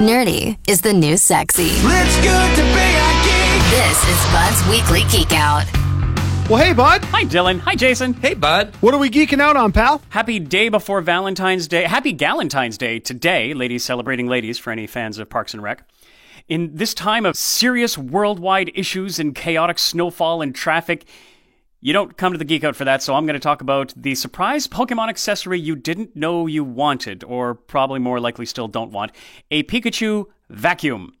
Nerdy is the new sexy. It's good to be a geek. This is Bud's Weekly Geek Out. Well, hey, bud. Hi, Dylan. Hi, Jason. Hey, bud. What are we geeking out on, pal? Happy day before Valentine's Day. Happy Galentine's Day today, ladies celebrating ladies for any fans of Parks and Rec. In this time of serious worldwide issues and chaotic snowfall and traffic, you don't come to the Geek Out for that, so I'm going to talk about the surprise Pokemon accessory you didn't know you wanted, or probably more likely still don't want a Pikachu vacuum.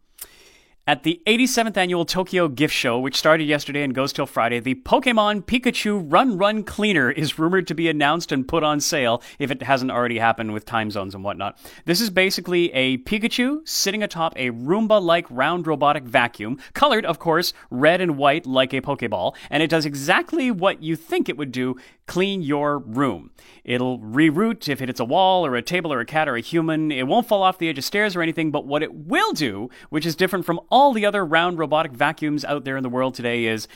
At the 87th annual Tokyo Gift Show, which started yesterday and goes till Friday, the Pokemon Pikachu Run Run Cleaner is rumored to be announced and put on sale if it hasn't already happened with time zones and whatnot. This is basically a Pikachu sitting atop a Roomba like round robotic vacuum, colored, of course, red and white like a Pokeball, and it does exactly what you think it would do clean your room. It'll reroute if it hits a wall or a table or a cat or a human. It won't fall off the edge of stairs or anything, but what it will do, which is different from all the other round robotic vacuums out there in the world today, is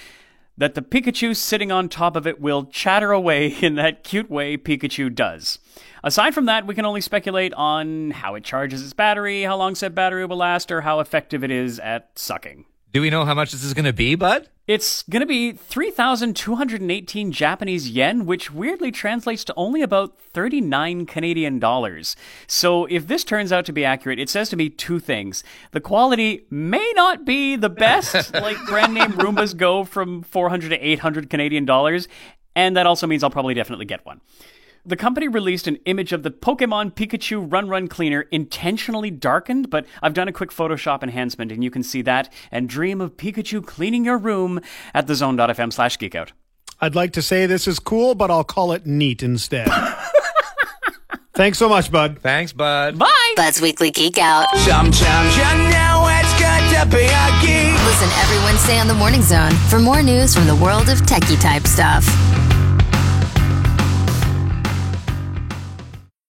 that the Pikachu sitting on top of it will chatter away in that cute way Pikachu does. Aside from that, we can only speculate on how it charges its battery, how long said battery will last, or how effective it is at sucking. Do we know how much this is going to be, bud? It's going to be 3,218 Japanese yen, which weirdly translates to only about 39 Canadian dollars. So if this turns out to be accurate, it says to me two things. The quality may not be the best, like brand name Roombas go from 400 to 800 Canadian dollars, and that also means I'll probably definitely get one. The company released an image of the Pokemon Pikachu Run Run Cleaner intentionally darkened, but I've done a quick Photoshop enhancement and you can see that and dream of Pikachu cleaning your room at thezone.fm slash geekout. I'd like to say this is cool, but I'll call it neat instead. Thanks so much, bud. Thanks, bud. Bye! Bud's Weekly Geek Out. Sometimes you know it's good to be a geek. Listen every Wednesday on the Morning Zone for more news from the world of techie type stuff.